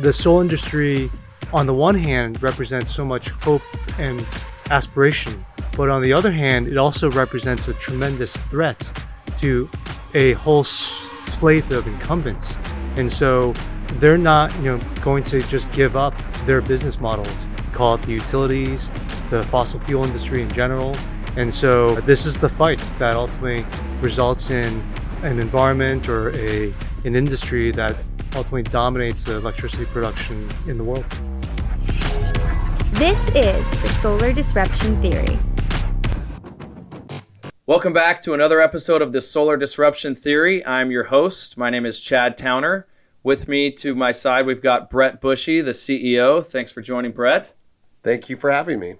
the solar industry, on the one hand, represents so much hope and aspiration, but on the other hand, it also represents a tremendous threat to a whole slate of incumbents. And so they're not, you know, going to just give up their business models, call it the utilities, the fossil fuel industry in general. And so this is the fight that ultimately results in an environment or a an industry that ultimately dominates the electricity production in the world. This is the Solar Disruption Theory. Welcome back to another episode of the Solar Disruption Theory. I'm your host. My name is Chad Towner. With me to my side, we've got Brett Bouchy, the CEO. Thanks for joining, Brett. Thank you for having me.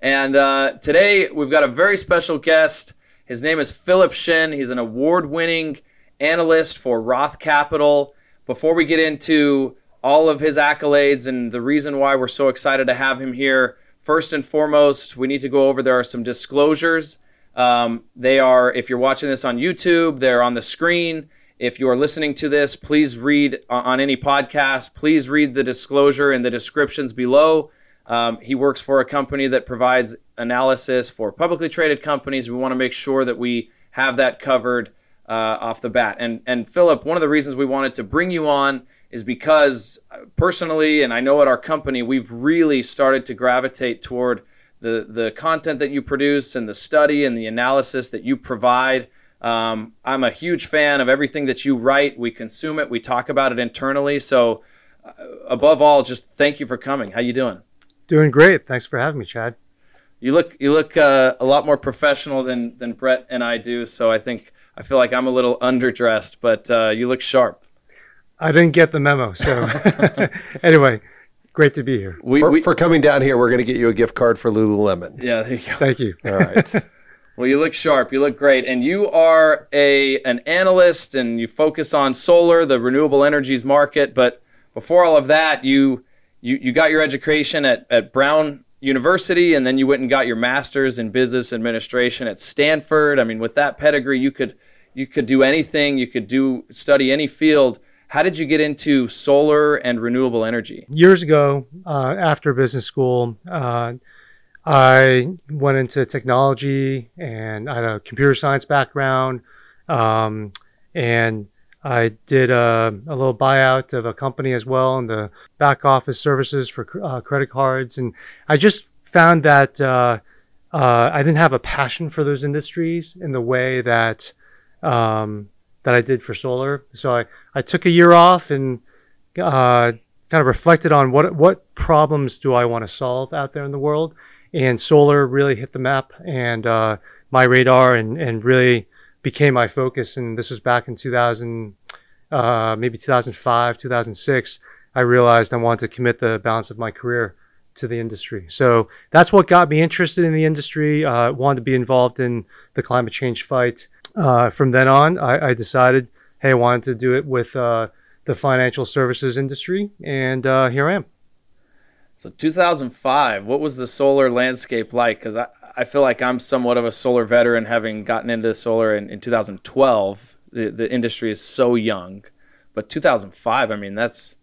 And uh, today we've got a very special guest. His name is Philip Shen. He's an award winning analyst for Roth Capital. Before we get into all of his accolades and the reason why we're so excited to have him here, first and foremost, we need to go over there are some disclosures. Um, they are, if you're watching this on YouTube, they're on the screen. If you are listening to this, please read on any podcast, please read the disclosure in the descriptions below. Um, he works for a company that provides analysis for publicly traded companies. We want to make sure that we have that covered uh, off the bat. And and Philip, one of the reasons we wanted to bring you on is because uh, personally, and I know at our company, we've really started to gravitate toward the the content that you produce and the study and the analysis that you provide. Um, I'm a huge fan of everything that you write. We consume it. We talk about it internally. So, uh, above all, just thank you for coming. How you doing? Doing great. Thanks for having me, Chad. You look you look uh, a lot more professional than than Brett and I do. So I think I feel like I'm a little underdressed, but uh, you look sharp. I didn't get the memo. So anyway, great to be here. We, for, we, for, coming down here, we're going to get you a gift card for Lululemon. Yeah, there you go. Thank you. All right. well, you look sharp. You look great, and you are a an analyst, and you focus on solar, the renewable energies market. But before all of that, you you, you got your education at, at Brown University, and then you went and got your master's in business administration at Stanford. I mean, with that pedigree, you could you could do anything. You could do study any field. How did you get into solar and renewable energy? Years ago, uh, after business school, uh, I went into technology and I had a computer science background. Um, and I did a, a, little buyout of a company as well in the back office services for uh, credit cards. And I just found that uh, uh, I didn't have a passion for those industries in the way that um, that I did for solar. So I, I took a year off and uh, kind of reflected on what what problems do I want to solve out there in the world. And solar really hit the map and uh, my radar and, and really became my focus. And this was back in 2000, uh, maybe 2005, 2006. I realized I wanted to commit the balance of my career to the industry. So that's what got me interested in the industry. Uh, wanted to be involved in the climate change fight. Uh, from then on, I, I, decided, hey, I wanted to do it with uh, the financial services industry, and uh, here I am. So 2005, what was the solar landscape like? Because I, I feel like I'm somewhat of a solar veteran, having gotten into solar in, in 2012. The the industry is so young, but 2005, I mean that's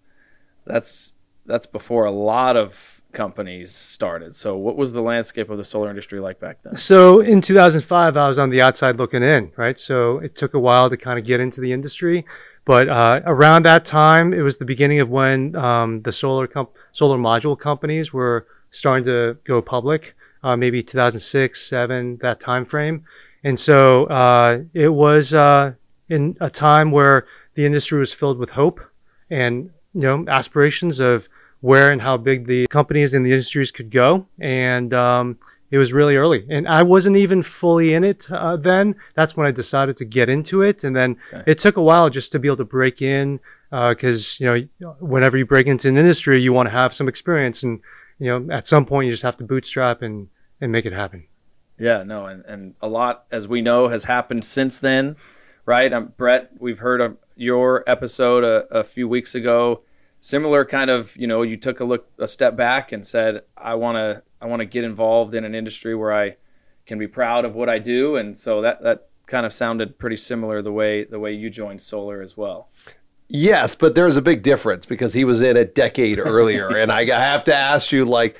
that's that's before a lot of companies started. So what was the landscape of the solar industry like back then? So in 2005, I was on the outside looking in, right? So it took a while to kind of get into the industry. But uh, around that time, it was the beginning of when um, the solar comp- solar module companies were starting to go public uh, maybe 2006, seven, that time frame. And so uh, it was uh, in a time where the industry was filled with hope and you know aspirations of where and how big the companies and the industries could go. And um, it was really early, and I wasn't even fully in it uh, then. That's when I decided to get into it, and then okay. it took a while just to be able to break in because uh, you know whenever you break into an industry, you want to have some experience and you know, at some point you just have to bootstrap and, and make it happen. Yeah, no, and, and a lot, as we know, has happened since then, right? Um, Brett, we've heard of your episode a, a few weeks ago. Similar kind of, you know, you took a look, a step back, and said, "I want to, I want to get involved in an industry where I can be proud of what I do," and so that that kind of sounded pretty similar the way the way you joined solar as well. Yes, but there's a big difference because he was in a decade earlier. and I have to ask you, like,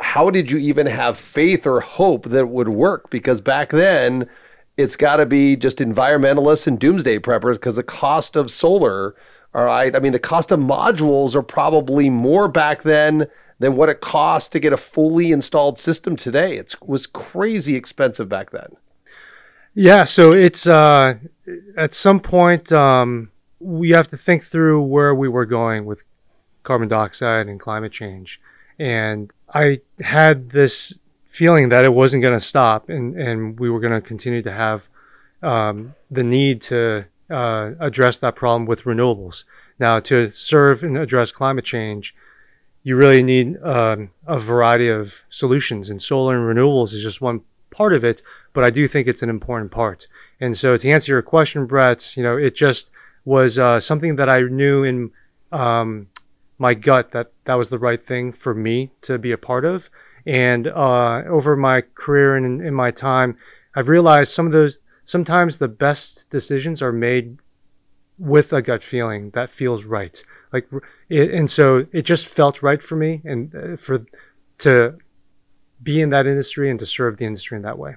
how did you even have faith or hope that it would work? Because back then, it's got to be just environmentalists and doomsday preppers because the cost of solar, all right, I mean, the cost of modules are probably more back then than what it costs to get a fully installed system today. It was crazy expensive back then. Yeah, so it's uh, at some point um, we have to think through where we were going with carbon dioxide and climate change. And I had this feeling that it wasn't going to stop and, and we were going to continue to have um, the need to uh, address that problem with renewables. Now, to serve and address climate change, you really need um, a variety of solutions, and solar and renewables is just one part of it. But I do think it's an important part. And so, to answer your question, Brett, you know, it just was uh, something that I knew in um, my gut that that was the right thing for me to be a part of. And uh, over my career and in, in my time, I've realized some of those sometimes the best decisions are made with a gut feeling that feels right. Like, it, and so it just felt right for me, and uh, for to be in that industry and to serve the industry in that way.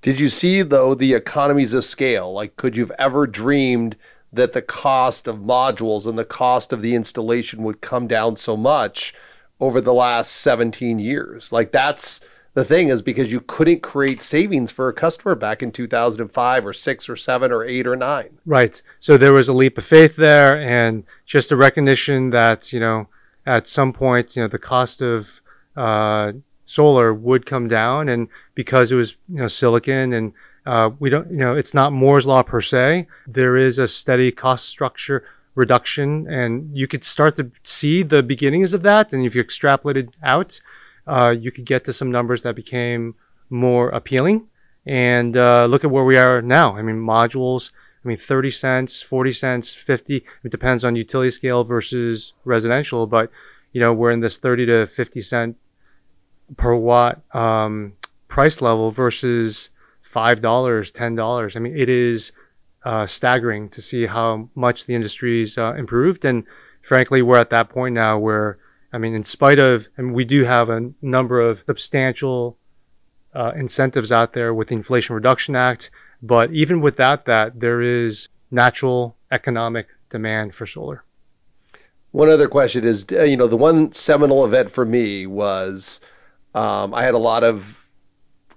Did you see though the economies of scale? Like, could you've ever dreamed that the cost of modules and the cost of the installation would come down so much over the last 17 years? Like, that's the thing is because you couldn't create savings for a customer back in 2005 or 6 or 7 or 8 or 9 right so there was a leap of faith there and just a recognition that you know at some point you know the cost of uh, solar would come down and because it was you know silicon and uh, we don't you know it's not moore's law per se there is a steady cost structure reduction and you could start to see the beginnings of that and if you extrapolated out uh, you could get to some numbers that became more appealing. And uh, look at where we are now. I mean, modules, I mean, 30 cents, 40 cents, 50. It depends on utility scale versus residential, but you know, we're in this 30 to 50 cent per watt um, price level versus $5, $10. I mean, it is uh, staggering to see how much the industry's uh, improved. And frankly, we're at that point now where I mean, in spite of, and we do have a number of substantial uh, incentives out there with the Inflation Reduction Act, but even without that, there is natural economic demand for solar. One other question is, uh, you know, the one seminal event for me was um, I had a lot of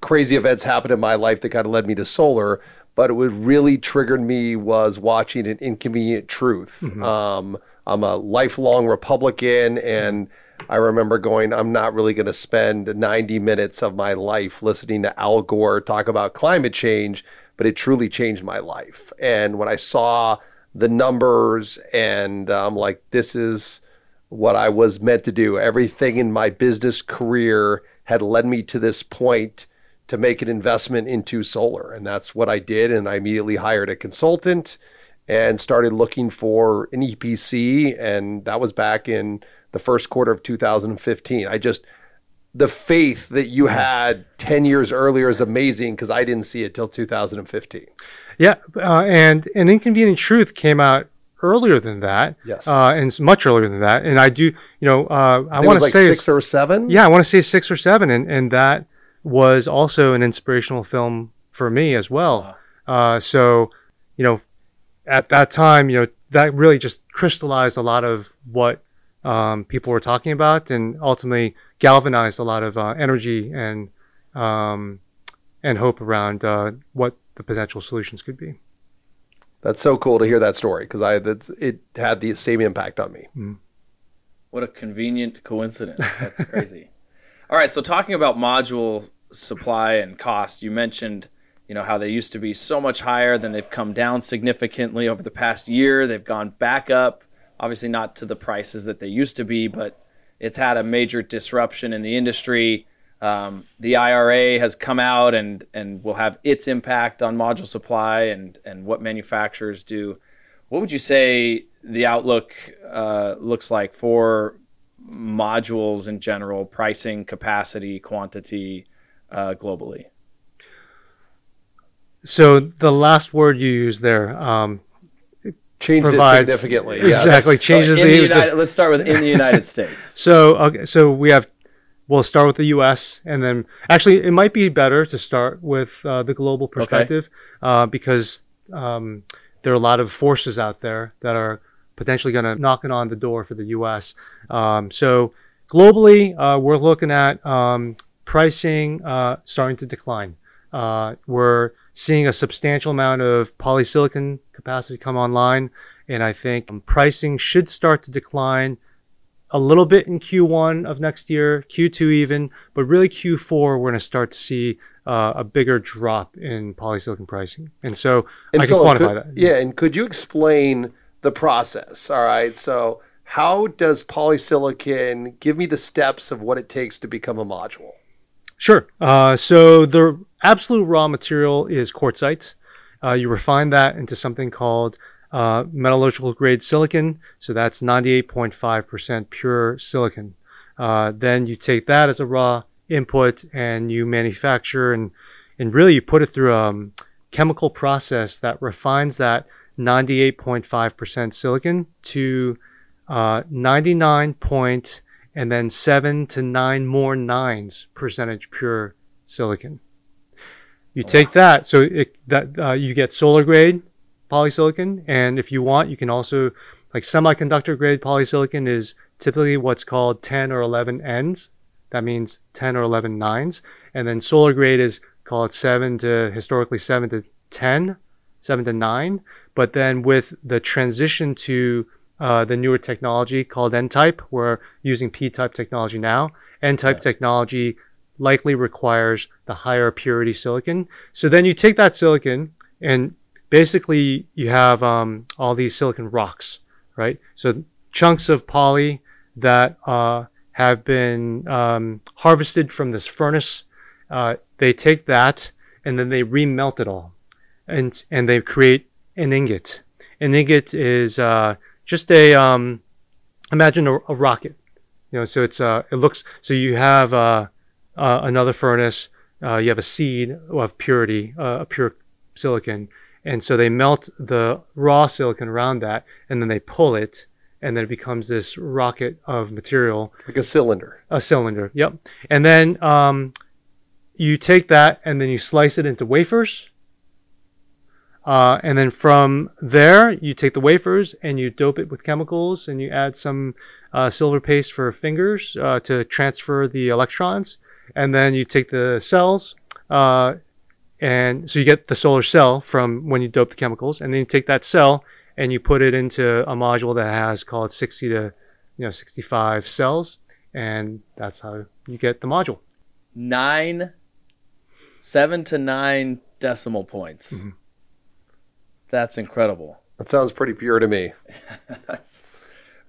crazy events happened in my life that kind of led me to solar, but what really triggered me was watching an inconvenient truth. Mm-hmm. Um, I'm a lifelong Republican, and I remember going, I'm not really going to spend 90 minutes of my life listening to Al Gore talk about climate change, but it truly changed my life. And when I saw the numbers, and I'm like, this is what I was meant to do. Everything in my business career had led me to this point to make an investment into solar. And that's what I did. And I immediately hired a consultant and started looking for an EPC. And that was back in the first quarter of 2015. I just, the faith that you had 10 years earlier is amazing because I didn't see it till 2015. Yeah. Uh, and An Inconvenient Truth came out earlier than that. Yes. Uh, and much earlier than that. And I do, you know, uh, I, I want to like say six or seven. Yeah, I want to say six or seven. And, and that was also an inspirational film for me as well. Uh, so, you know, at that time, you know, that really just crystallized a lot of what um, people were talking about, and ultimately galvanized a lot of uh, energy and um, and hope around uh, what the potential solutions could be. That's so cool to hear that story because I that's it had the same impact on me. Mm. What a convenient coincidence! That's crazy. All right, so talking about module supply and cost, you mentioned you know how they used to be so much higher then they've come down significantly over the past year. They've gone back up obviously not to the prices that they used to be but it's had a major disruption in the industry. Um, the IRA has come out and and will have its impact on module supply and and what manufacturers do. What would you say the outlook uh, looks like for modules in general pricing capacity quantity uh, globally so the last word you used there, um, Changed provides- it significantly. yes. Exactly. So changes in the- the United, let's start with in the United States. So okay, so we have we'll start with the U.S. and then actually it might be better to start with uh, the global perspective uh, because um, there are a lot of forces out there that are potentially going to knocking on the door for the U.S. Um, so globally, uh, we're looking at um, pricing uh, starting to decline. Uh, we're seeing a substantial amount of polysilicon capacity come online, and I think um, pricing should start to decline a little bit in Q1 of next year, Q2 even, but really Q4 we're going to start to see uh, a bigger drop in polysilicon pricing, and so And I can quantify could- that. Yeah, and could you explain the process? All right. So, how does polysilicon give me the steps of what it takes to become a module? Sure. Uh, so the absolute raw material is quartzite. Uh, you refine that into something called uh, metallurgical grade silicon. So that's 98.5% pure silicon. Uh, then you take that as a raw input and you manufacture and, and really you put it through a um, chemical process that refines that 98.5% silicon to uh, 99 point and then seven to nine more nines percentage pure silicon. You take that, so it, that uh, you get solar grade polysilicon, and if you want, you can also like semiconductor grade polysilicon is typically what's called 10 or 11 ends. That means 10 or 11 nines, and then solar grade is called seven to historically seven to 10, seven to nine. But then with the transition to uh, the newer technology called N-type. We're using P-type technology now. N-type technology likely requires the higher purity silicon. So then you take that silicon and basically you have um, all these silicon rocks, right? So chunks of poly that uh, have been um, harvested from this furnace. Uh, they take that and then they remelt it all, and and they create an ingot. An ingot is uh, just a um, imagine a, a rocket you know so it's uh it looks so you have uh, uh another furnace uh, you have a seed of purity uh, a pure silicon and so they melt the raw silicon around that and then they pull it and then it becomes this rocket of material Like a cylinder. a cylinder yep and then um, you take that and then you slice it into wafers uh, and then from there you take the wafers and you dope it with chemicals and you add some uh, silver paste for fingers uh, to transfer the electrons and then you take the cells uh, and so you get the solar cell from when you dope the chemicals and then you take that cell and you put it into a module that has called 60 to you know 65 cells and that's how you get the module Nine, seven to nine decimal points. Mm-hmm. That's incredible. That sounds pretty pure to me.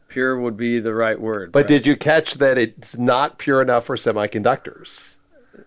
Pure would be the right word. But right? did you catch that it's not pure enough for semiconductors?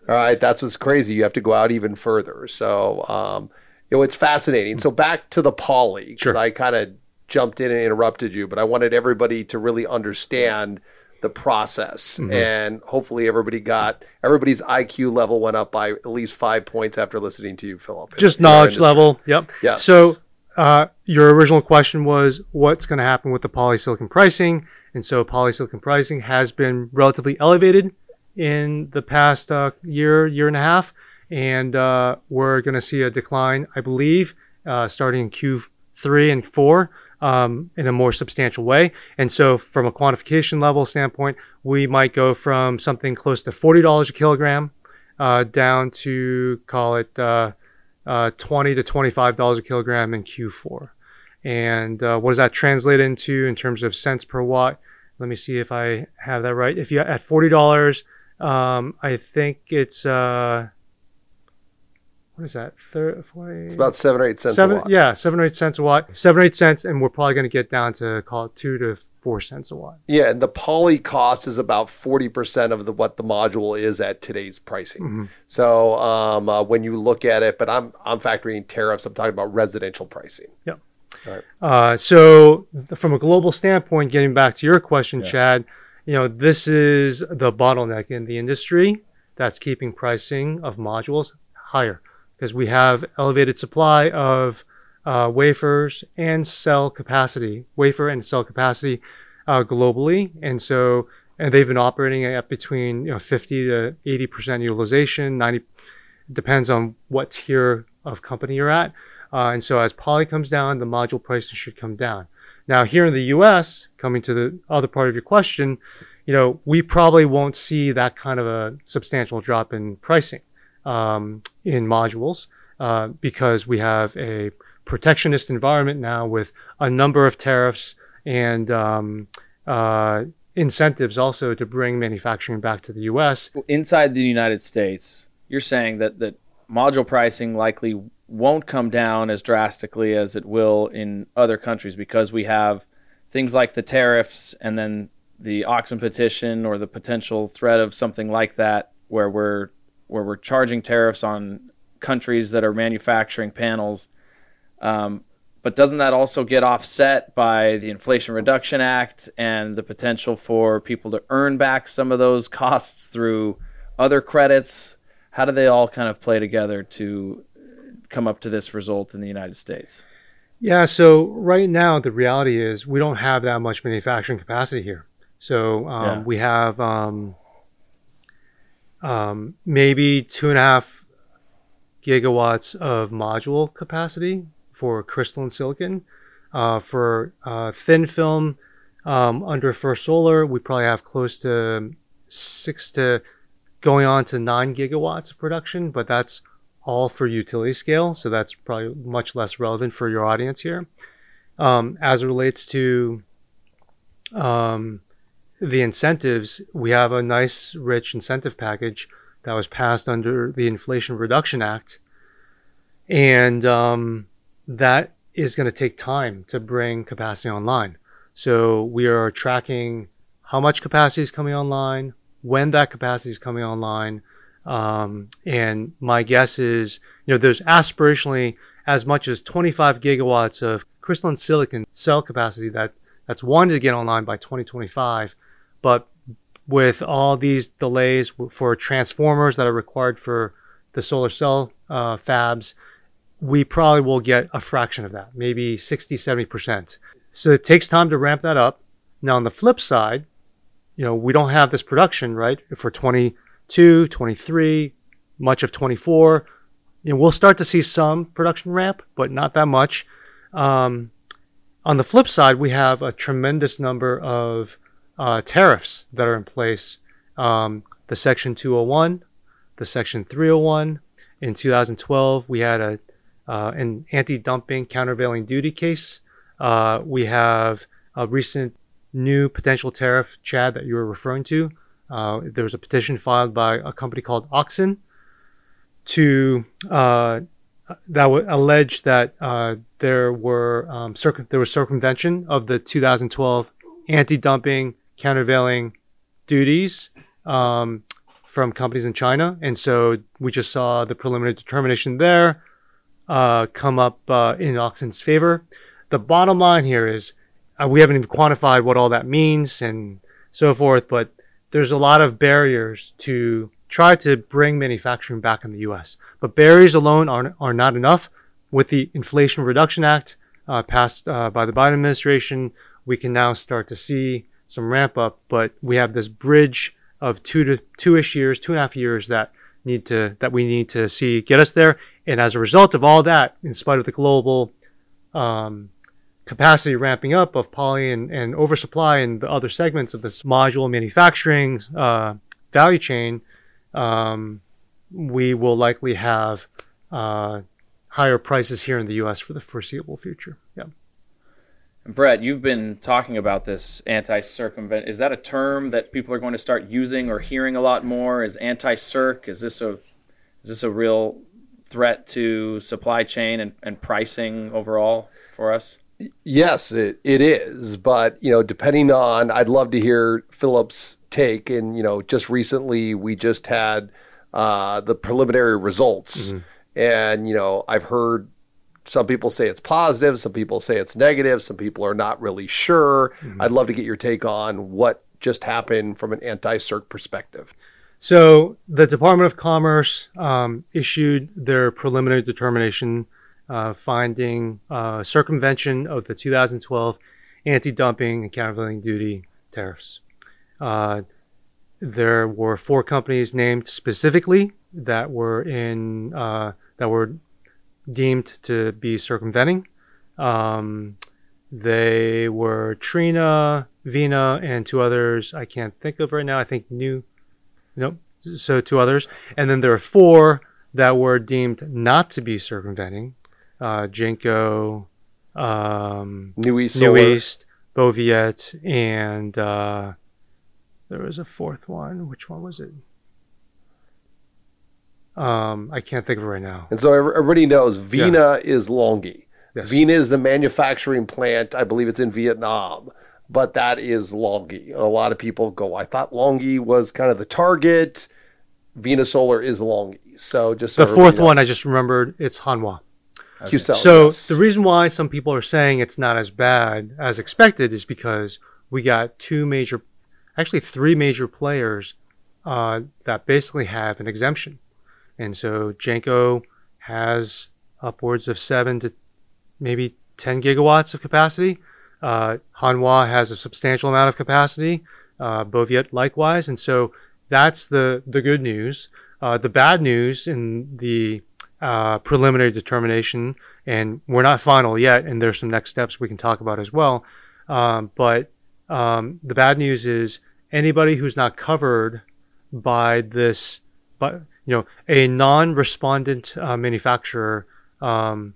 All right, that's what's crazy. You have to go out even further. So, um, you know, it's fascinating. So back to the poly, because Sure. I kind of jumped in and interrupted you, but I wanted everybody to really understand the process, Mm-hmm. and hopefully everybody got everybody's IQ level went up by at least five points after listening to you, Philip. just in knowledge industry. level yep Yes. so uh, your original question was what's going to happen with the polysilicon pricing? And so polysilicon pricing has been relatively elevated in the past uh, year year and a half. And uh, we're going to see a decline i believe uh, starting in q3 and 4 um, in a more substantial way. And so from a quantification level standpoint we might go from something close to $40 a kilogram uh, down to call it uh, uh, 20 to 25 dollars a kilogram in Q4. And uh, what does that translate into in terms of cents per watt? Let me see if I have that right. If you at 40 dollars, um, I think it's uh, what is that? Thir- 40, It's about seven or eight cents seven, a watt. yeah, seven or eight cents a watt. Seven or eight cents, and we're probably going to get down to call it two to four cents a watt. Yeah, and the poly cost is about forty percent of the what the module is at today's pricing. Mm-hmm. So um, uh, when you look at it, but I'm I'm factoring tariffs. I'm talking about residential pricing. Uh, so, from a global standpoint, getting back to your question, Chad, you know, this is the bottleneck in the industry that's keeping pricing of modules higher because we have elevated supply of uh, wafers and cell capacity, wafer and cell capacity uh, globally. And so, and they've been operating at between you know 50 to 80 percent utilization. 90 depends on what tier of company you're at. Uh, and so, as poly comes down, the module pricing should come down. Now, here in the U.S., coming to the other part of your question, you know, we probably won't see that kind of a substantial drop in pricing um, in modules uh, because we have a protectionist environment now with a number of tariffs and um, uh, incentives also to bring manufacturing back to the U.S. Inside the United States, you're saying that that module pricing likely won't come down as drastically as it will in other countries because we have things like the tariffs and then the Auxin petition or the potential threat of something like that where we're where we're charging tariffs on countries that are manufacturing panels. Um, but doesn't that also get offset by the Inflation Reduction Act and the potential for people to earn back some of those costs through other credits? How do they all kind of play together to come up to this result in the United States? Yeah, so right now the reality is we don't have that much manufacturing capacity here. So um, Yeah. we have um, um, maybe two and a half gigawatts of module capacity for crystalline silicon. Uh, for uh, thin film um, under First Solar, we probably have close to six to going on to nine gigawatts of production, but that's all for utility scale. So that's probably much less relevant for your audience here. Um, as it relates to um, the incentives, we have a nice, rich incentive package that was passed under the Inflation Reduction Act. And um, that is going to take time to bring capacity online. So we are tracking how much capacity is coming online, when that capacity is coming online. Um, and my guess is, you know, there's aspirationally as much as 25 gigawatts of crystalline silicon cell capacity that that's wanted to get online by 2025. But with all these delays for transformers that are required for the solar cell uh, fabs, we probably will get a fraction of that, maybe 60, 70%. So it takes time to ramp that up. Now, on the flip side, you know, we don't have this production, right, for 22, 23, much of 24. You know, we'll start to see some production ramp, but not that much. Um, on the flip side, we have a tremendous number of uh, tariffs that are in place. Um, the Section 201, the Section 301. In 2012, we had a uh, an anti-dumping countervailing duty case. Uh, we have a recent new potential tariff, Chad, that you were referring to. Uh, there was a petition filed by a company called Auxin to uh, that would allege that uh, there were um, circum- there was circumvention of the 2012 anti-dumping countervailing duties um, from companies in China, and so we just saw the preliminary determination there uh, come up uh, in Auxin's favor. The bottom line here is uh, we haven't even quantified what all that means and so forth, but there's a lot of barriers to try to bring manufacturing back in the U.S. But barriers alone are, are not enough. With the Inflation Reduction Act uh, passed uh, by the Biden administration, we can now start to see some ramp up. But we have this bridge of two to two-ish years, two and a half years that need to that we need to see get us there. And as a result of all that, in spite of the global um, capacity ramping up of poly and, and oversupply and the other segments of this module manufacturing uh, value chain, um, we will likely have uh, higher prices here in the U.S. for the foreseeable future. Yeah. Brett, you've been talking about this anti-circumvent. Is that a term that people are going to start using or hearing a lot more? Is anti-circ? Is this a is this a real threat to supply chain and, and pricing overall for us? Yes, it, it is. But, you know, depending on, I'd love to hear Philip's take. And, you know, just recently we just had uh, the preliminary results. And, you know, I've heard some people say it's positive, some people say it's negative, some people are not really sure. I'd love to get your take on what just happened from an anti circ perspective. So the Department of Commerce um, issued their preliminary determination uh, finding uh, circumvention of the 2012 anti-dumping and countervailing duty tariffs. Uh, there were four companies named specifically that were in uh, that were deemed to be circumventing. Um, they were Trina, Vina, and two others I can't think of right now. I think New, nope. So two others, and then there are four that were deemed not to be circumventing. Uh, Jinko, um, New East New East, Boviet, and uh, there was a fourth one. Which one was it? Um, I can't think of it right now. And so everybody knows Vina is Longi. Yes. Vina is the manufacturing plant. I believe it's in Vietnam, but that is Longi. And a lot of people go, I thought Longi was kind of the target. Vina Solar is Longi. So just so The fourth everybody one I just remembered. It's Hanwha. Qcell, So yes. the reason why some people are saying it's not as bad as expected is because we got two major, actually three major players uh, that basically have an exemption, and so Jinko has upwards of seven to maybe 10 gigawatts of capacity. Uh, Hanwha has a substantial amount of capacity. Uh, Boviet likewise, and so that's the the good news. Uh, the bad news in the uh, preliminary determination, and we're not final yet, and there's some next steps we can talk about as well. Um, but um, the bad news is anybody who's not covered by this, but you know, a non-respondent uh, manufacturer, um,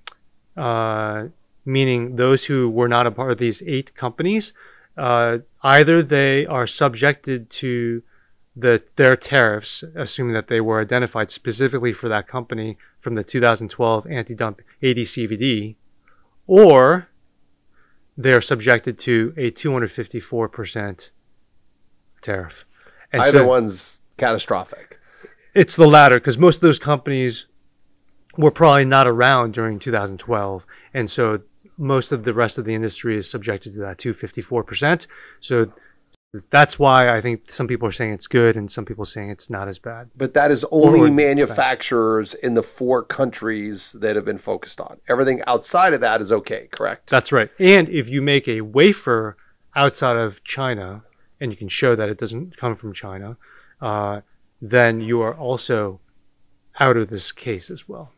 uh, meaning those who were not a part of these eight companies, uh, either they are subjected to the their tariffs, assuming that they were identified specifically for that company from the 2012 anti-dump ADCVD, or they're subjected to a 254% tariff. And Either so one's catastrophic. It's the latter because most of those companies were probably not around during 2012, and so most of the rest of the industry is subjected to that 254%. So that's why I think some people are saying it's good and some people are saying it's not as bad. But that is only manufacturers in the four countries that have been focused on. Everything outside of that is okay, correct? That's right. And if you make a wafer outside of China and you can show that it doesn't come from China, uh, then you are also out of this case as well.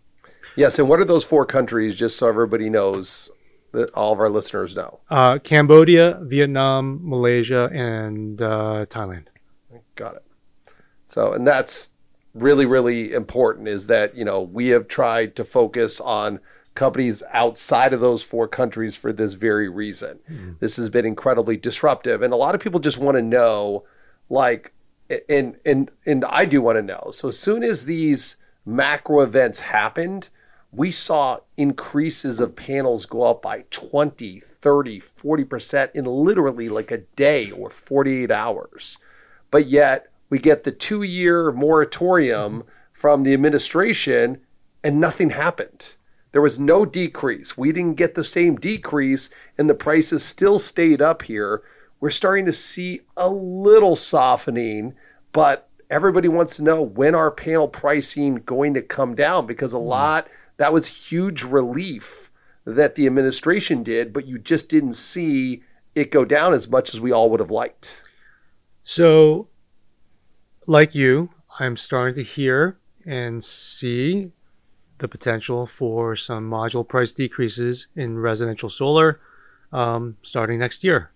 yes. And what are those four countries, just so everybody knows, that all of our listeners know? Uh, Cambodia, Vietnam, Malaysia, and uh, Thailand. Got it. So, and that's really, really important is that, you know, we have tried to focus on companies outside of those four countries for this very reason. This has been incredibly disruptive. And a lot of people just want to know, like, and, and, and I do want to know. So, as soon as these macro events happened, we saw increases of panels go up by 20, 30, 40% in literally like a day or 48 hours but yet we get the two year moratorium from the administration and nothing happened. There was no decrease. We didn't get the same decrease, and the prices still stayed up here. We're starting to see a little softening, but everybody wants to know when our panel pricing going to come down because a lot that was huge relief that the administration did, but you just didn't see it go down as much as we all would have liked. So, like you, I'm starting to hear and see the potential for some module price decreases in residential solar um, starting next year.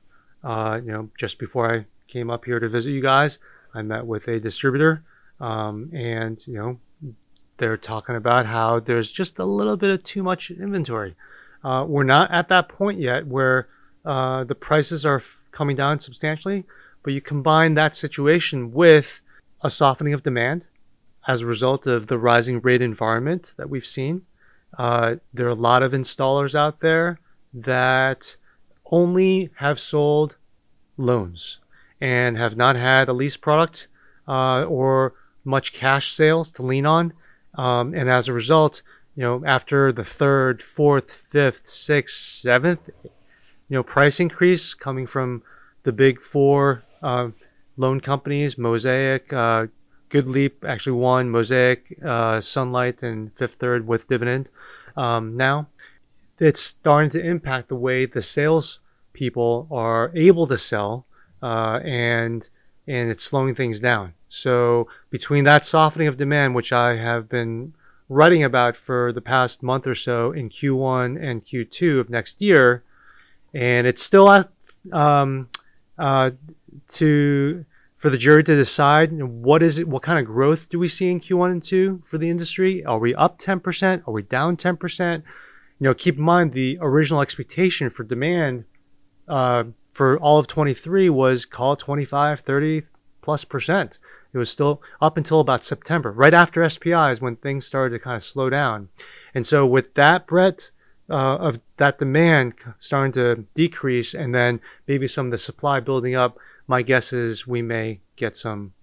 Uh, you know, just before I came up here to visit you guys, I met with a distributor, um, and you know, they're talking about how there's just a little bit of too much inventory. Uh, we're not at that point yet where uh, the prices are f- coming down substantially, but you combine that situation with a softening of demand as a result of the rising rate environment that we've seen. Uh, there are a lot of installers out there that only have sold loans and have not had a lease product uh, or much cash sales to lean on. Um, and as a result, you know, after the third, fourth, fifth, sixth, seventh, you know, price increase coming from the big four uh, loan companies, Mosaic, uh, GoodLeap actually won, Mosaic, uh, Sunlight, and Fifth Third with dividend. um, now, it's starting to impact the way the sales people are able to sell, uh, and and it's slowing things down. So between that softening of demand, which I have been writing about for the past month or so in Q1 and Q2 of next year, and it's still um, uh, to for the jury to decide what is it, what kind of growth do we see in Q1 and 2 for the industry? Are we up 10%? Are we down 10%? You know, keep in mind the original expectation for demand uh, for all of 23 was call 25, 30 plus percent. It was still up until about September, right after SPI is when things started to kind of slow down. And so with that, Brett, uh, of that demand starting to decrease and then maybe some of the supply building up, my guess is we may get some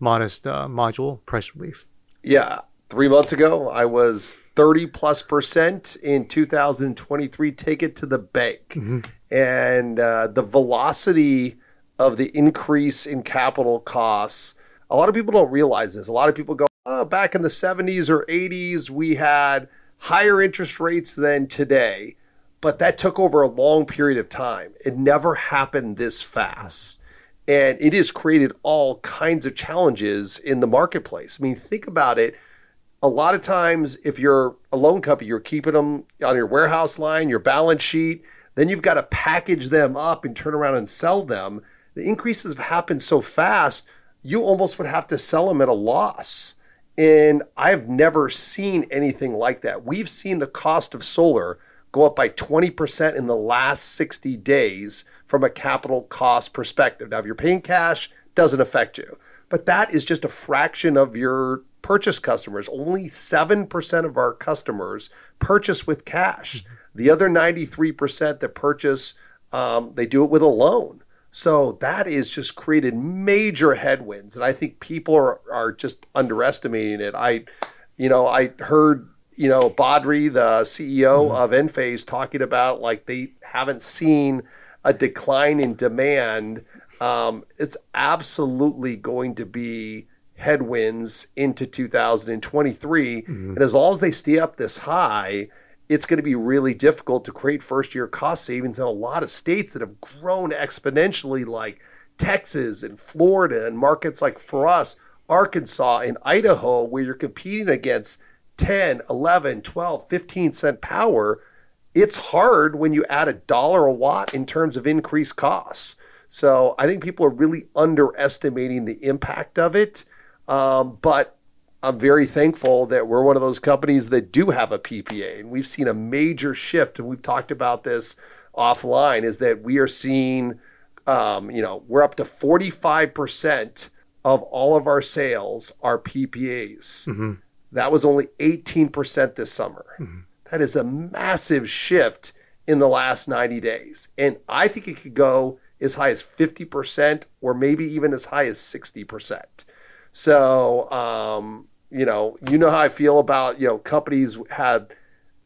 modest uh, module price relief. Yeah. Three months ago, I was 30 plus percent in 2023. Take it to the bank. Mm-hmm. And uh, the velocity of the increase in capital costs, a lot of people don't realize this. A lot of people go, oh, back in the 70s or 80s, we had higher interest rates than today, but that took over a long period of time. It never happened this fast. And it has created all kinds of challenges in the marketplace. I mean, think about it. A lot of times, if you're a loan company, you're keeping them on your warehouse line, your balance sheet, then you've got to package them up and turn around and sell them. The increases have happened so fast, you almost would have to sell them at a loss. And I've never seen anything like that. We've seen the cost of solar go up by 20% in the last 60 days from a capital cost perspective. Now, if you're paying cash, doesn't affect you. But that is just a fraction of your purchase customers. Only 7% of our customers purchase with cash. Mm-hmm. The other 93% that purchase, um, they do it with a loan. So that is just created major headwinds. And I think people are, are just underestimating it. I, you know, I heard, you know, Badri, the CEO mm-hmm. of Enphase, talking about like they haven't seen a decline in demand. Um, it's absolutely going to be headwinds into 2023. Mm-hmm. And as long as they stay up this high, it's going to be really difficult to create first year cost savings in a lot of states that have grown exponentially, like Texas and Florida, and markets like for us, Arkansas and Idaho, where you're competing against 10, 11, 12, 15 cent power. It's hard when you add a dollar a watt in terms of increased costs. So I think people are really underestimating the impact of it. Um, but I'm very thankful that we're one of those companies that do have a PPA. And we've seen a major shift, and we've talked about this offline, is that we are seeing, um, you know, we're up to 45% of all of our sales are PPAs. Mm-hmm. That was only 18% this summer. Mm-hmm. That is a massive shift in the last 90 days. And I think it could go as high as 50% or maybe even as high as 60%. So, um, you know, you know how I feel about, you know, companies had,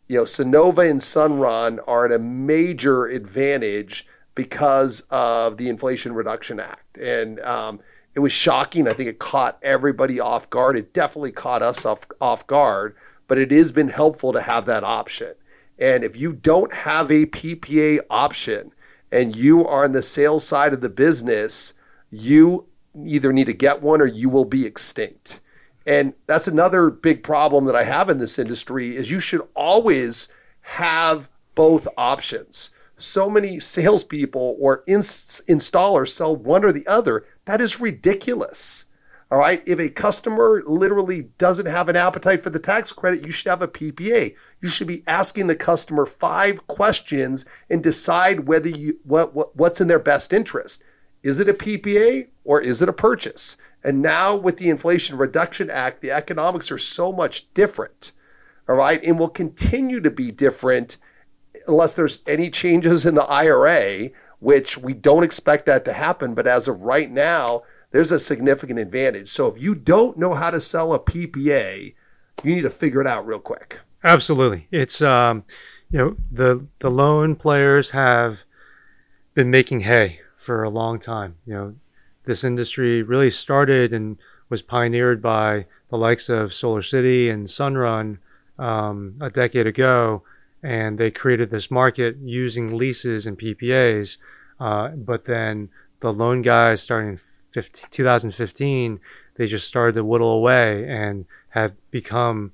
you know, Sunnova and Sunrun are at a major advantage because of the Inflation Reduction Act. And um, it was shocking. I think it caught everybody off guard. It definitely caught us off, off guard, but it has been helpful to have that option. And if you don't have a PPA option and you are on the sales side of the business, you either need to get one or you will be extinct. And that's another big problem that I have in this industry is you should always have both options. So many salespeople or ins- installers sell one or the other. That is ridiculous. All right. If a customer literally doesn't have an appetite for the tax credit, you should have a PPA. You should be asking the customer five questions and decide whether you what, what what's in their best interest. Is it a PPA or is it a purchase? And now with the Inflation Reduction Act, the economics are so much different. All right. And will continue to be different unless there's any changes in the IRA, which we don't expect that to happen. But as of right now, there's a significant advantage. So if you don't know how to sell a PPA, you need to figure it out real quick. Absolutely. It's, um, you know, the, the loan players have been making hay for a long time. You know, this industry really started and was pioneered by the likes of SolarCity and Sunrun um, a decade ago, and they created this market using leases and PPAs. Uh, but then the loan guys, starting in 15, 2015, they just started to whittle away and have become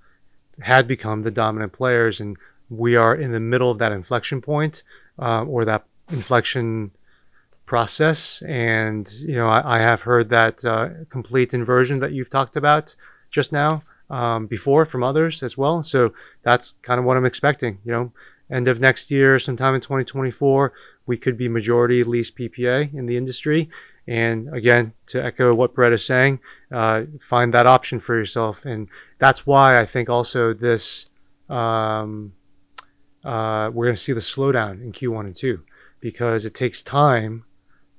had become the dominant players, and we are in the middle of that inflection point uh, or that inflection process. And you know, I, I have heard that uh, complete inversion that you've talked about just now um, before from others as well. So that's kind of what I'm expecting. You know, end of next year, sometime in 2024, we could be majority lease PPA in the industry. And again, to echo what Brett is saying, uh, find that option for yourself. And that's why I think also this, um, uh, we're going to see the slowdown in Q1 and 2 because it takes time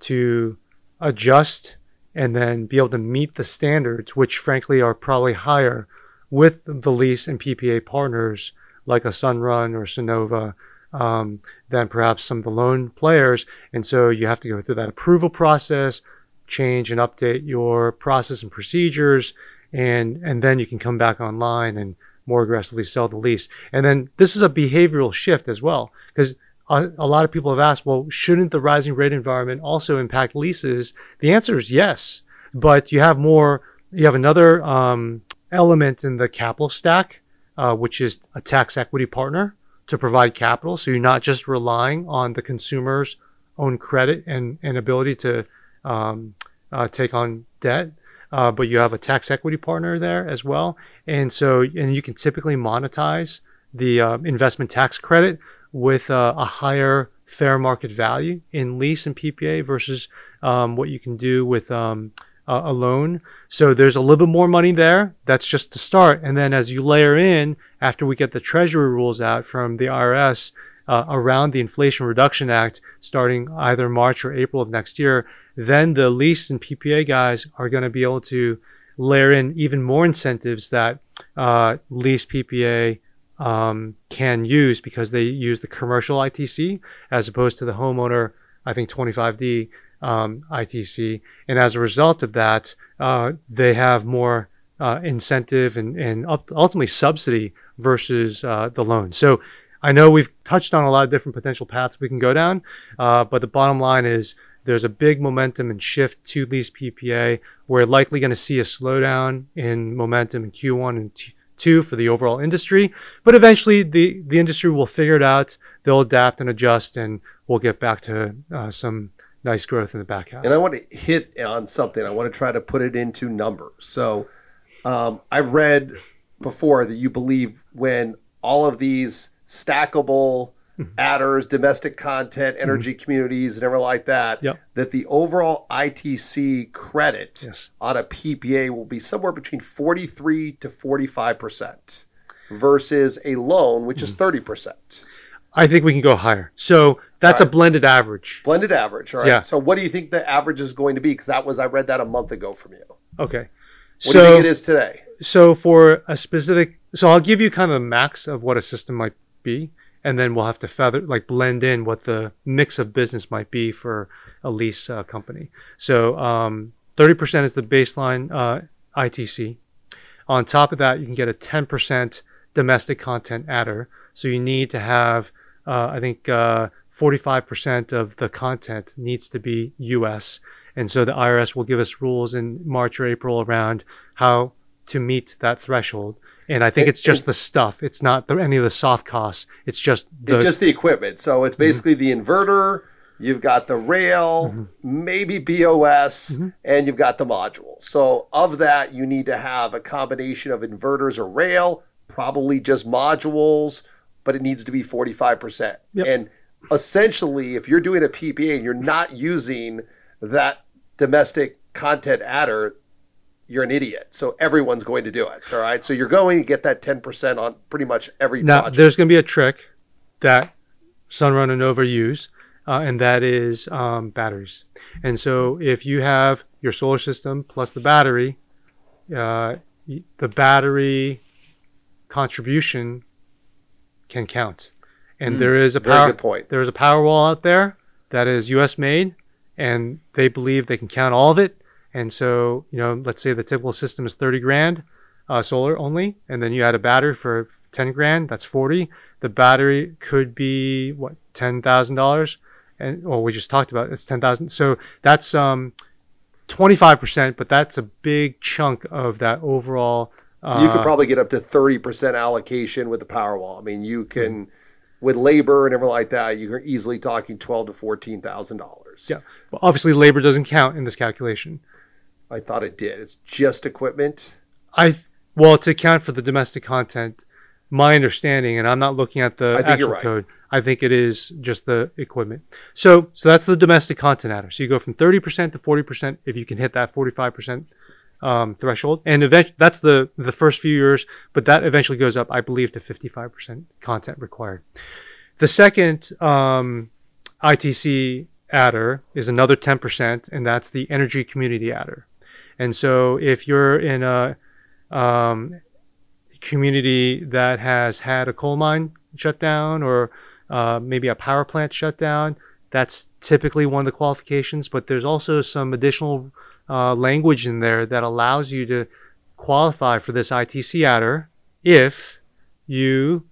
to adjust and then be able to meet the standards, which frankly are probably higher with the lease and PPA partners like a Sunrun or Sunnova um, than perhaps some of the loan players. And so you have to go through that approval process, change and update your process and procedures, and and then you can come back online and more aggressively sell the lease. And then this is a behavioral shift as well, because a, lot of people have asked, well, shouldn't the rising rate environment also impact leases? The answer is yes, but you have more. You have another um, element in the capital stack, uh, which is a tax equity partner to provide capital. So you're not just relying on the consumer's own credit and, and ability to um, uh, take on debt, uh, but you have a tax equity partner there as well. And so, and you can typically monetize the uh, investment tax credit with uh, a higher fair market value in lease and PPA versus um, what you can do with um, a loan. So there's a little bit more money there. That's just the start. And then as you layer in, after we get the Treasury rules out from the IRS uh, around the Inflation Reduction Act starting either March or April of next year, then the lease and PPA guys are going to be able to layer in even more incentives that uh, lease PPA um, can use because they use the commercial ITC as opposed to the homeowner, I think 25D um, ITC. And as a result of that, uh, they have more uh, incentive and, and ultimately subsidy versus uh, the loan. So I know we've touched on a lot of different potential paths we can go down, uh, but the bottom line is there's a big momentum and shift to lease PPA. We're likely going to see a slowdown in momentum in Q1 and Q2 for the overall industry, but eventually the, the industry will figure it out. They'll adapt and adjust, and we'll get back to uh, some nice growth in the back half. And I want to hit on something. I want to try to put it into numbers. So um, I've read before that you believe when all of these stackable. Adders, domestic content, mm-hmm. energy mm-hmm. communities, and everything like that, yep. that the overall ITC credit yes. on a PPA will be somewhere between 43 to 45% versus a loan, which mm-hmm. is 30%. I think we can go higher. So that's right. a blended average. Blended average. All right. Yeah. So what do you think the average is going to be? Because that was I read that a month ago from you. Okay. What so, do you think it is today? So for a specific, so I'll give you kind of a max of what a system might be, and then we'll have to feather like blend in what the mix of business might be for a lease uh, company. So um, 30% is the baseline uh, ITC. On top of that, you can get a 10% domestic content adder. So you need to have uh, I think uh, 45% of the content needs to be US. And so the IRS will give us rules in March or April around how to meet that threshold. And I think it's just the stuff. It's not the, any of the soft costs. It's just the, it's just the equipment. So it's basically mm-hmm. the inverter. You've got the rail, mm-hmm. maybe BOS, mm-hmm. and you've got the module. So of that, you need to have a combination of inverters or rail, probably just modules, but it needs to be 45%. And essentially, if you're doing a PPA and you're not using that domestic content adder, you're an idiot. So everyone's going to do it. All right. So you're going to get that 10% on pretty much every now, project. There's going to be a trick that Sunrun and Nova use, uh, and that is um, batteries. And so if you have your solar system plus the battery, uh, the battery contribution can count. And mm, there is a power good point. there is a Powerwall out there that is US made and they believe they can count all of it. And so, you know, let's say the typical system is 30 grand. uh, solar only, and then you add a battery for ten grand. That's forty. The battery could be what ten thousand dollars, and well, we just talked about it, it's ten thousand. So that's um, twenty five percent, but that's a big chunk of that overall. Uh, you could probably get up to 30% allocation with the Powerwall. I mean, you can, with labor and everything like that, you're easily talking twelve to $14,000. yeah. Well, obviously, labor doesn't count in this calculation. I thought it did. It's just equipment. I well to account for the domestic content. My understanding, and I'm not looking at the I think actual right. code. I think it is just the equipment. So, so that's the domestic content adder. So you go from 30% to 40% if you can hit that 45% um, threshold, and eventually that's the the first few years, but that eventually goes up, I believe, to 55% content required. The second um, ITC adder is another 10%, and that's the energy community adder. And so if you're in a um, community that has had a coal mine shut down or uh, maybe a power plant shut down, that's typically one of the qualifications. But there's also some additional uh, language in there that allows you to qualify for this ITC adder if you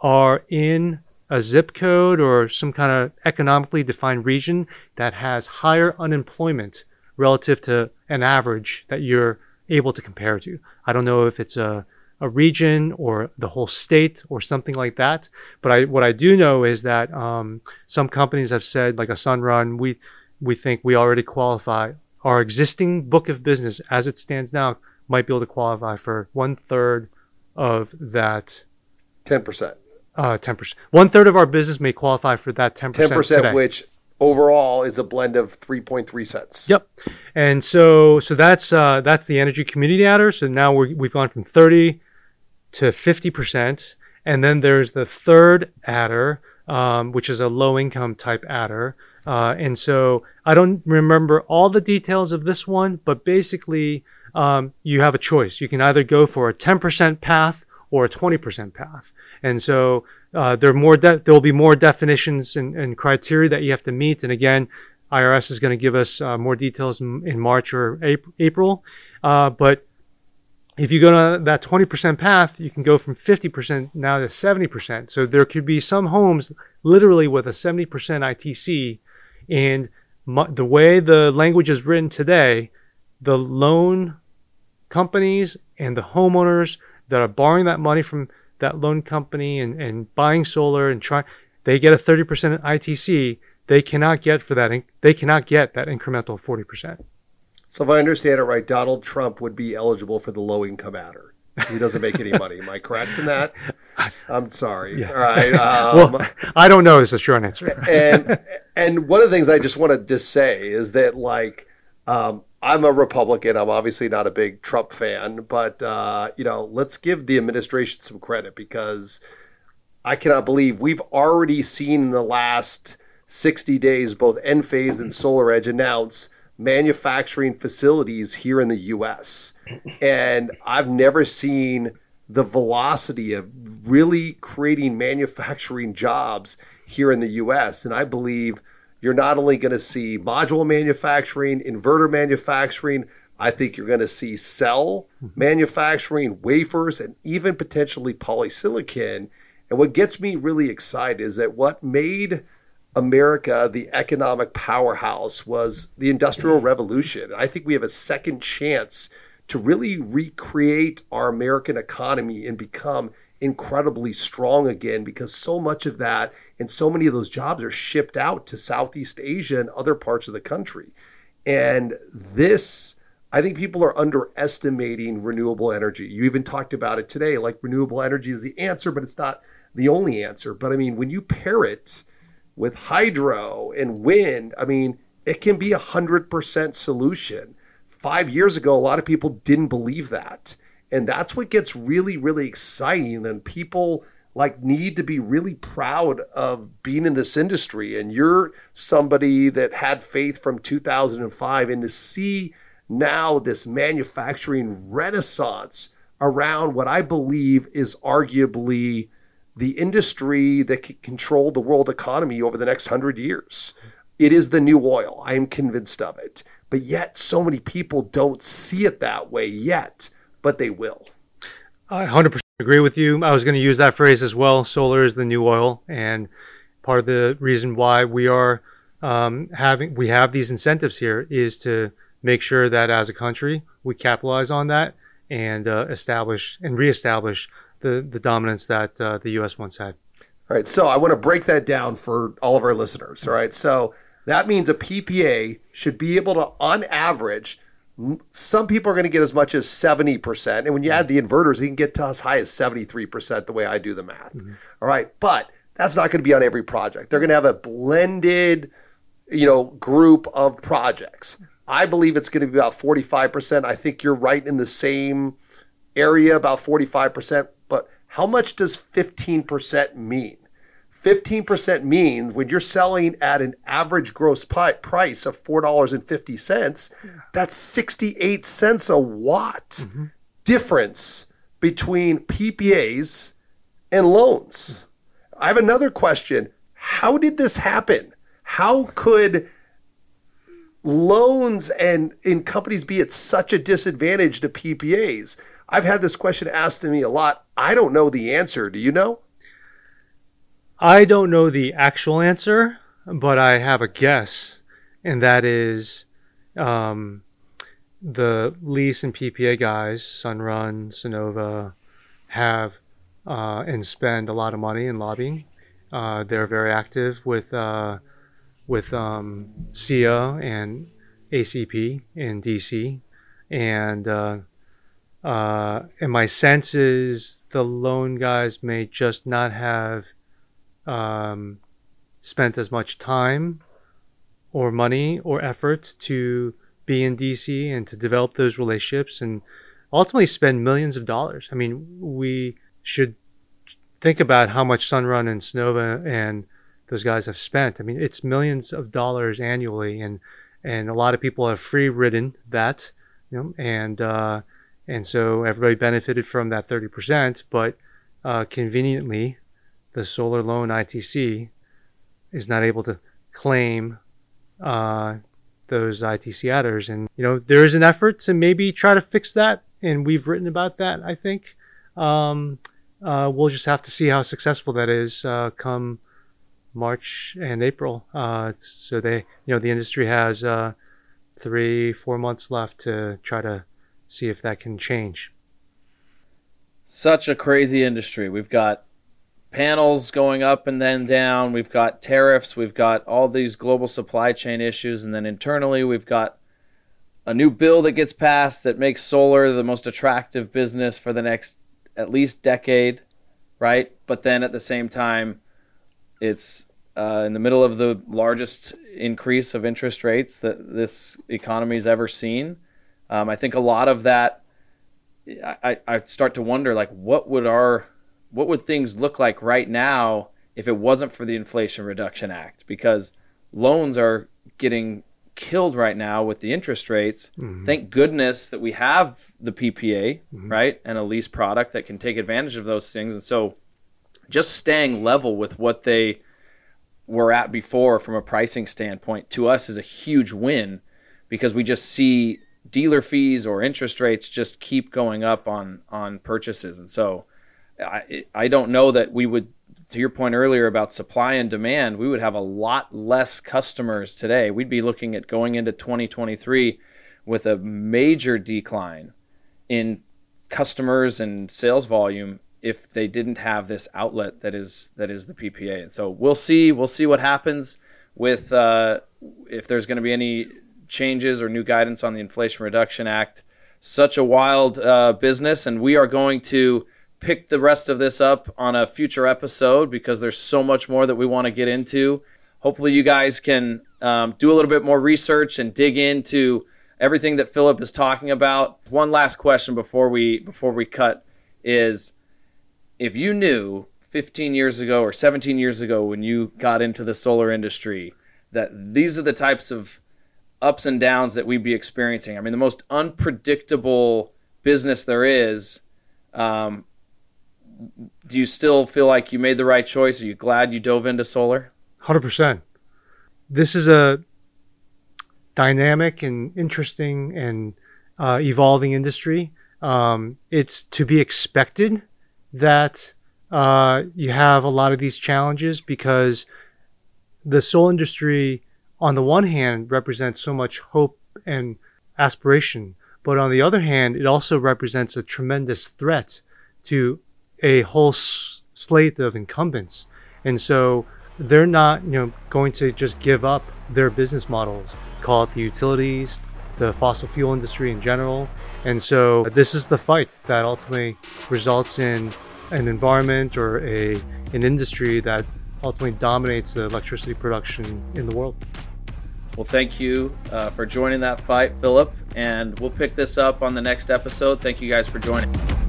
are in a zip code or some kind of economically defined region that has higher unemployment relative to an average that you're able to compare to. I don't know if it's a, a region or the whole state or something like that, but I, what I do know is that um, some companies have said, like a Sunrun, we we think we already qualify. Our existing book of business, as it stands now, might be able to qualify for one third of that 10%. uh, 10%. One third of our business may qualify for that 10%. 10%, today. which overall is a blend of 3.3 cents. Yep. And so so that's uh, that's the energy community adder. So now we're, we've gone from 30 to 50%. And then there's the third adder, um, which is a low income type adder. Uh, and so I don't remember all the details of this one, but basically um, you have a choice. You can either go for a 10% path or a 20% path. And so uh, there are more de- there will be more definitions and, and criteria that you have to meet. And again, IRS is going to give us uh, more details in, in March or Ap- April. Uh, but if you go to that 20% path, you can go from 50% now to 70%. So there could be some homes literally with a 70% ITC. And the way the language is written today, the loan companies and the homeowners that are borrowing that money from that loan company and, and buying solar and trying, they get a 30% ITC. They cannot get for that. They cannot get that incremental 40%. So if I understand it right, Donald Trump would be eligible for the low income adder. He doesn't make any money. Am I correct in that? I'm sorry. All right. Um, Well, I don't know is the short answer. and and one of the things I just want to just say is that like um, I'm a Republican. I'm obviously not a big Trump fan, but uh, you know, let's give the administration some credit because I cannot believe we've already seen in the last 60 days both Enphase and SolarEdge announce manufacturing facilities here in the U.S. And I've never seen the velocity of really creating manufacturing jobs here in the US. And I believe you're not only going to see module manufacturing, inverter manufacturing, I think you're going to see cell mm-hmm. manufacturing, wafers, and even potentially polysilicon. And what gets me really excited is that what made America the economic powerhouse was the Industrial mm-hmm. Revolution. And I think we have a second chance to really recreate our American economy and become incredibly strong again because so much of that and so many of those jobs are shipped out to Southeast Asia and other parts of the country. And this, I think people are underestimating renewable energy. You even talked about it today, like renewable energy is the answer, but it's not the only answer. But I mean, when you pair it with hydro and wind, I mean, it can be a hundred percent solution. Five years ago, a lot of people didn't believe that. And that's what gets really, really exciting. And people like need to be really proud of being in this industry. And you're somebody that had faith from 2005 and to see now this manufacturing renaissance around what I believe is arguably the industry that can control the world economy over the next hundred years. It is the new oil. I am convinced of it. But yet, so many people don't see it that way yet, but they will. I 100% agree with you. I was going to use that phrase as well. Solar is the new oil, and part of the reason why we are um, having we have these incentives here is to make sure that as a country we capitalize on that and uh, establish and reestablish the the dominance that uh, the U.S. once had. All right, so I want to break that down for all of our listeners. All right, so that means a PPA should be able to, on average, some people are going to get as much as 70%. And when you add the inverters, you can get to as high as 73% the way I do the math. Mm-hmm. All right. But that's not going to be on every project. They're going to have a blended, you know, group of projects. I believe it's going to be about 45%. I think you're right in the same area, about 45%. But how much does 15% mean? 15% means when you're selling at an average gross price of $4.50, that's 68 cents a watt mm-hmm. difference between PPAs and loans. I have another question. How did this happen? How could loans and in companies be at such a disadvantage to PPAs? I've had this question asked to me a lot. I don't know the answer. Do you know? I don't know the actual answer, but I have a guess, and that is um, the lease and PPA guys, Sunrun, Sunnova, have uh, and spend a lot of money in lobbying. Uh, they're very active with uh, with um, SEIA and ACP in DC, and uh, uh, and my sense is the loan guys may just not have um, spent as much time or money or effort to be in DC and to develop those relationships and ultimately spend millions of dollars. I mean, we should think about how much Sunrun and Sunnova and those guys have spent. I mean, it's millions of dollars annually, and and a lot of people have free ridden that, you know, and uh, and so everybody benefited from that thirty percent. But uh, conveniently, the solar loan ITC is not able to claim uh, those ITC adders. And, you know, there is an effort to maybe try to fix that. And we've written about that, I think. Um, uh, we'll just have to see how successful that is uh, come March and April. Uh, so they, you know, the industry has uh, three, four months left to try to see if that can change. Such a crazy industry. We've got panels going up and then down. We've got tariffs. We've got all these global supply chain issues. And then internally, we've got a new bill that gets passed that makes solar the most attractive business for the next at least decade, right? But then at the same time, it's uh, in the middle of the largest increase of interest rates that this economy's ever seen. Um, I think a lot of that, I, I start to wonder, like, what would our what would things look like right now if it wasn't for the Inflation Reduction Act? Because loans are getting killed right now with the interest rates. Mm-hmm. Thank goodness that we have the PPA, mm-hmm. right? And a lease product that can take advantage of those things. And so just staying level with what they were at before from a pricing standpoint to us is a huge win because we just see dealer fees or interest rates just keep going up on on purchases. And so I, I don't know that we would to your point earlier about supply and demand, we would have a lot less customers today. We'd be looking at going into 2023 with a major decline in customers and sales volume if they didn't have this outlet that is that is the PPA. And so we'll see we'll see what happens with uh, if there's going to be any changes or new guidance on the Inflation Reduction Act. Such a wild uh, business, and we are going to pick the rest of this up on a future episode because there's so much more that we want to get into. Hopefully, you guys can um, do a little bit more research and dig into everything that Philip is talking about. One last question before we before we cut is if you knew 15 years ago or 17 years ago when you got into the solar industry that these are the types of ups and downs that we'd be experiencing. I mean, the most unpredictable business there is. Um, do you still feel like you made the right choice? Are you glad you dove into solar? 100%. This is a dynamic and interesting and uh, evolving industry um, it's to be expected that uh, you have a lot of these challenges because the solar industry, on the one hand, represents so much hope and aspiration, but on the other hand, it also represents a tremendous threat to a whole s- slate of incumbents. And so they're not, you know, going to just give up their business models, call it the utilities, the fossil fuel industry in general. And so this is the fight that ultimately results in an environment or a an industry that ultimately dominates the electricity production in the world. Well, thank you uh, for joining that fight, Philip. And we'll pick this up on the next episode. Thank you guys for joining.